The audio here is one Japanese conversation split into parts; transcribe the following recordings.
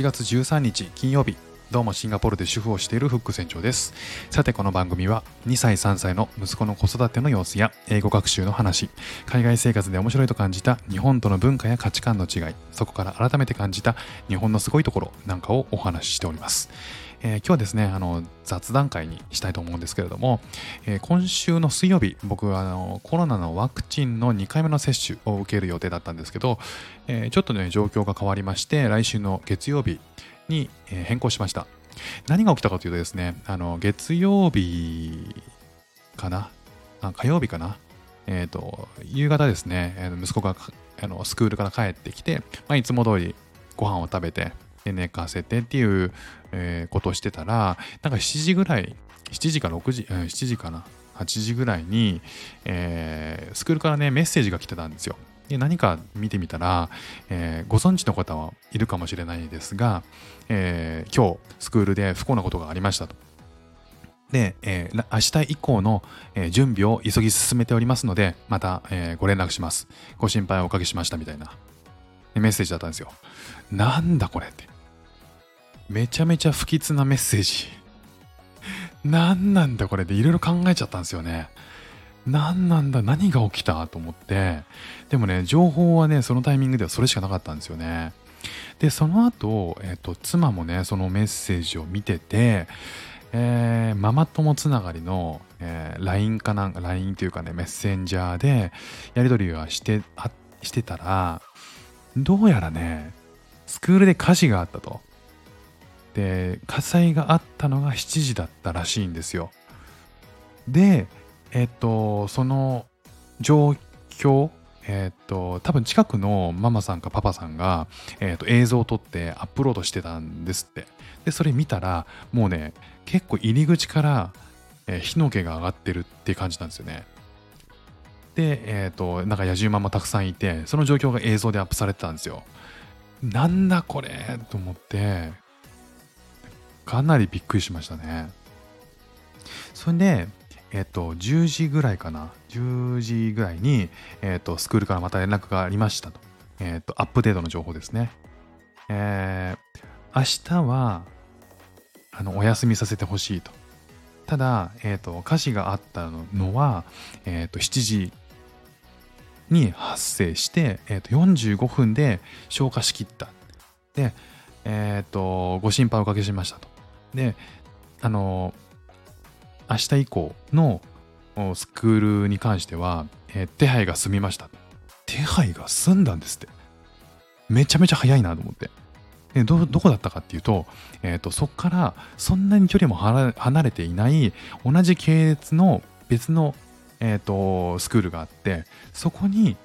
8月13日金曜日。どうもシンガポールで主婦をしているフック船長です。さてこの番組は2歳3歳の息子の子育ての様子や英語学習の話海外生活で面白いと感じた日本との文化や価値観の違いそこから改めて感じた日本のすごいところなんかをお話ししております。えー、今日はですねあの雑談会にしたいと思うんですけれども、えー、今週の水曜日僕はあのコロナのワクチンの2回目の接種を受ける予定だったんですけど、えー、ちょっとね状況が変わりまして来週の月曜日に変更しました。何が起きたかというとですねあの月曜日かな？あ火曜日かな？えっ、と夕方ですね息子があのスクールから帰ってきて、まあ、いつも通りご飯を食べてで寝かせてっていう、えー、ことをしてたら、なんか7時ぐらい、7時か6時、うん、7時かな、8時ぐらいに、えー、スクールからね、メッセージが来てたんですよ。で何か見てみたら、えー、ご存知の方はいるかもしれないですが、えー、今日スクールで不幸なことがありましたと。で、えー、明日以降の、準備を急ぎ進めておりますので、また、え、ご連絡します。ご心配をおかけしましたみたいなメッセージだったんですよ。なんだこれって。めちゃめちゃ不吉なメッセージ。何なんだこれでいろいろ考えちゃったんですよね。何なんだ何が起きたと思って。でもね、情報はね、そのタイミングではそれしかなかったんですよね。で、その後、えっ、と、妻もね、そのメッセージを見てて、えー、ママ友つながりの、えー、LINE かなんか、LINE というかね、メッセンジャーでやり取りはしてあしてたら、どうやらね、スクールで火事があったと。で火災があったのが7時だったらしいんですよ。でえっとその状況えっと多分近くのママさんかパパさんが、えっと、映像を撮ってアップロードしてたんですって。でそれ見たらもうね結構入り口から、えー、火の気が上がってるって感じなんですよね。でえっ、となんか野獣ママたくさんいてその状況が映像でアップされてたんですよ。なんだこれと思ってかなりびっくりしましたね。それで、えっと、10時ぐらいかな、10時ぐらいに、えっと、スクールからまた連絡がありましたと。えっと、アップデートの情報ですね。えー、明日は、あの、お休みさせてほしいと。ただ、えっと、火事があったのは、えっと、7時に発生して、えっと、45分で消火しきった。で、えっと、ご心配おかけしましたと。で、あの、明日以降のスクールに関しては、えー、手配が済みました。手配が済んだんですって。めちゃめちゃ早いなと思って。でどどこだったかっていうと、えーと、そこからそんなに距離も離れていない同じ系列の別の、えーと、スクールがあってそこに、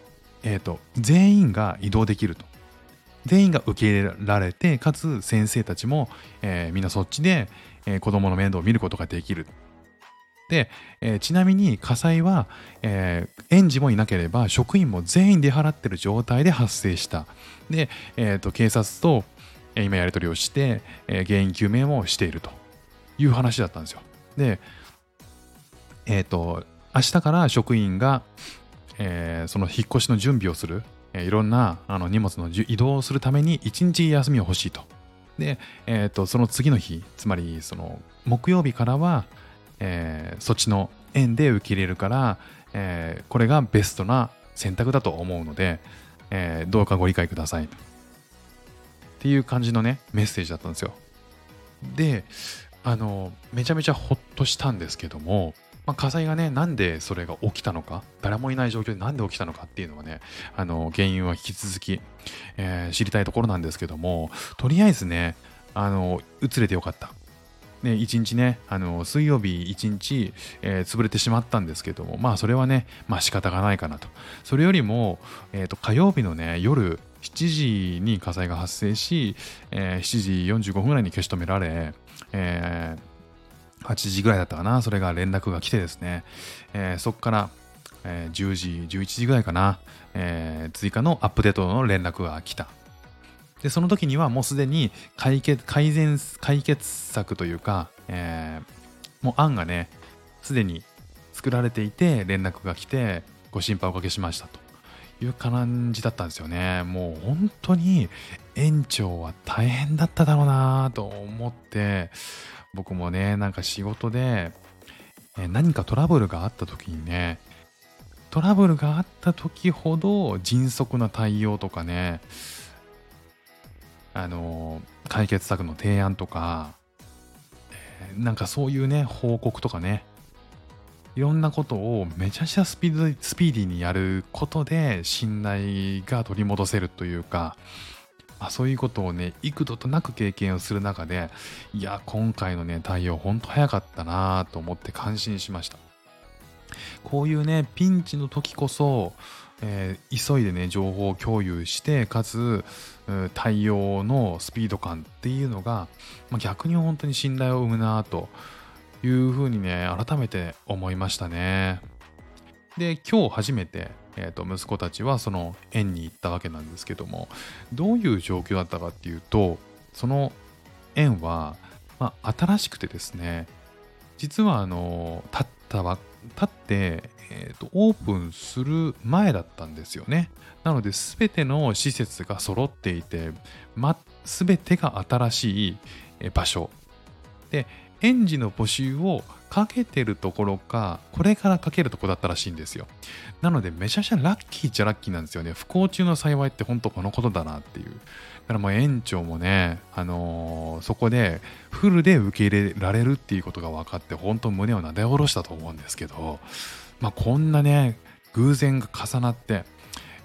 えーと全員が移動できると全員が受け入れられてかつ先生たちも、えー、みんなそっちで、えー、子供の面倒を見ることができる。で、えー、ちなみに火災は、えー、園児もいなければ職員も全員出払ってる状態で発生した。で、えーと、警察と、えー、今やり取りをして、えー、原因究明もしているという話だったんですよ。でえっ、ー、と明日から職員が、えー、その引っ越しの準備をする。えいろんなあの荷物の移動をするために1日休みを欲しいと。で、えーと、その次の日、つまりその木曜日からは、えー、そっちの園で受け入れるから、えー、これがベストな選択だと思うので、えー、どうかご理解ください。っていう感じのね、メッセージだったんですよ。で、あの、めちゃめちゃほっとしたんですけども、まあ、火災がね、なんでそれが起きたのか、誰もいない状況でなんで起きたのかっていうのはね、あの、原因は引き続き、えー、知りたいところなんですけども、とりあえずね、あの、移れてよかった。ね、1日ね、あの水曜日1日、えー、潰れてしまったんですけども、まあそれはね、まあ仕方がないかなと。それよりも、えー、と火曜日のね、夜7時に火災が発生し、えー、7時45分ぐらいに消し止められ、えー8時ぐらいだったかな、それが連絡が来てですね、えー、そこから、えー、10時、11時ぐらいかな、えー、追加のアップデートの連絡が来た。で、その時にはもうすでに解決、改善、解決策というか、えー、もう案がね、すでに作られていて連絡が来て、ご心配おかけしましたという感じだったんですよね。もう本当に園長は大変だっただろうなと思って、僕もね、なんか仕事でえ何かトラブルがあった時にね、トラブルがあった時ほど迅速な対応とかね、あの、解決策の提案とか、なんかそういうね、報告とかね、いろんなことをめちゃくちゃスピードスピーディーにやることで信頼が取り戻せるというか、あそういうことをね幾度となく経験をする中でいや今回のね対応ほんと早かったなと思って感心しましたこういうねピンチの時こそ、えー、急いでね情報を共有してかつ対応のスピード感っていうのが、まあ、逆に本当に信頼を生むなというふうにね、改めて思いましたね。で、今日初めて、えー、と息子たちはその園に行ったわけなんですけども、どういう状況だったかっていうと、その園は、まあ、新しくてですね、実はあの、立ったわ、立って、えーと、オープンする前だったんですよね。なので、すべての施設が揃っていて、ま、全てが新しい場所。で、園児の募集をかけてるところか、これからかけるとこだったらしいんですよ。なので、めちゃくちゃラッキーっちゃラッキーなんですよね。不幸中の幸いって本当このことだなっていう。だからもう園長もね、あのー、そこでフルで受け入れられるっていうことが分かって、本当胸をなで下ろしたと思うんですけど、まあこんなね、偶然が重なって、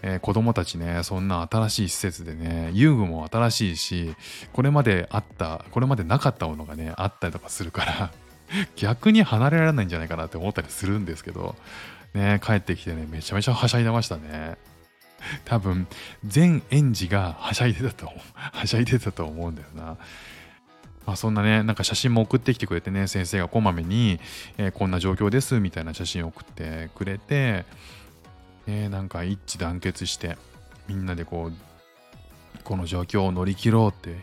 えー、子供たちね、そんな新しい施設でね、遊具も新しいし、これまであった、これまでなかったものがね、あったりとかするから 逆に離れられないんじゃないかなって思ったりするんですけど、ね、帰ってきてね、めちゃめちゃはしゃいでましたね。多分、全園児がはしゃいでたと、はしゃいでたと思うんだよな。まあ、そんなね、なんか写真も送ってきてくれてね、先生がこまめに、えー、こんな状況ですみたいな写真を送ってくれて、ね、なんか一致団結してみんなでこうこの状況を乗り切ろうって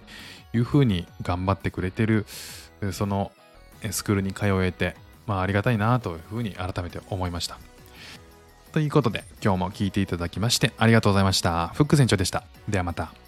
いうふうに頑張ってくれてるそのスクールに通えて、まあ、ありがたいなというふうに改めて思いました。ということで今日も聴いていただきましてありがとうございました。フック船長でした。ではまた。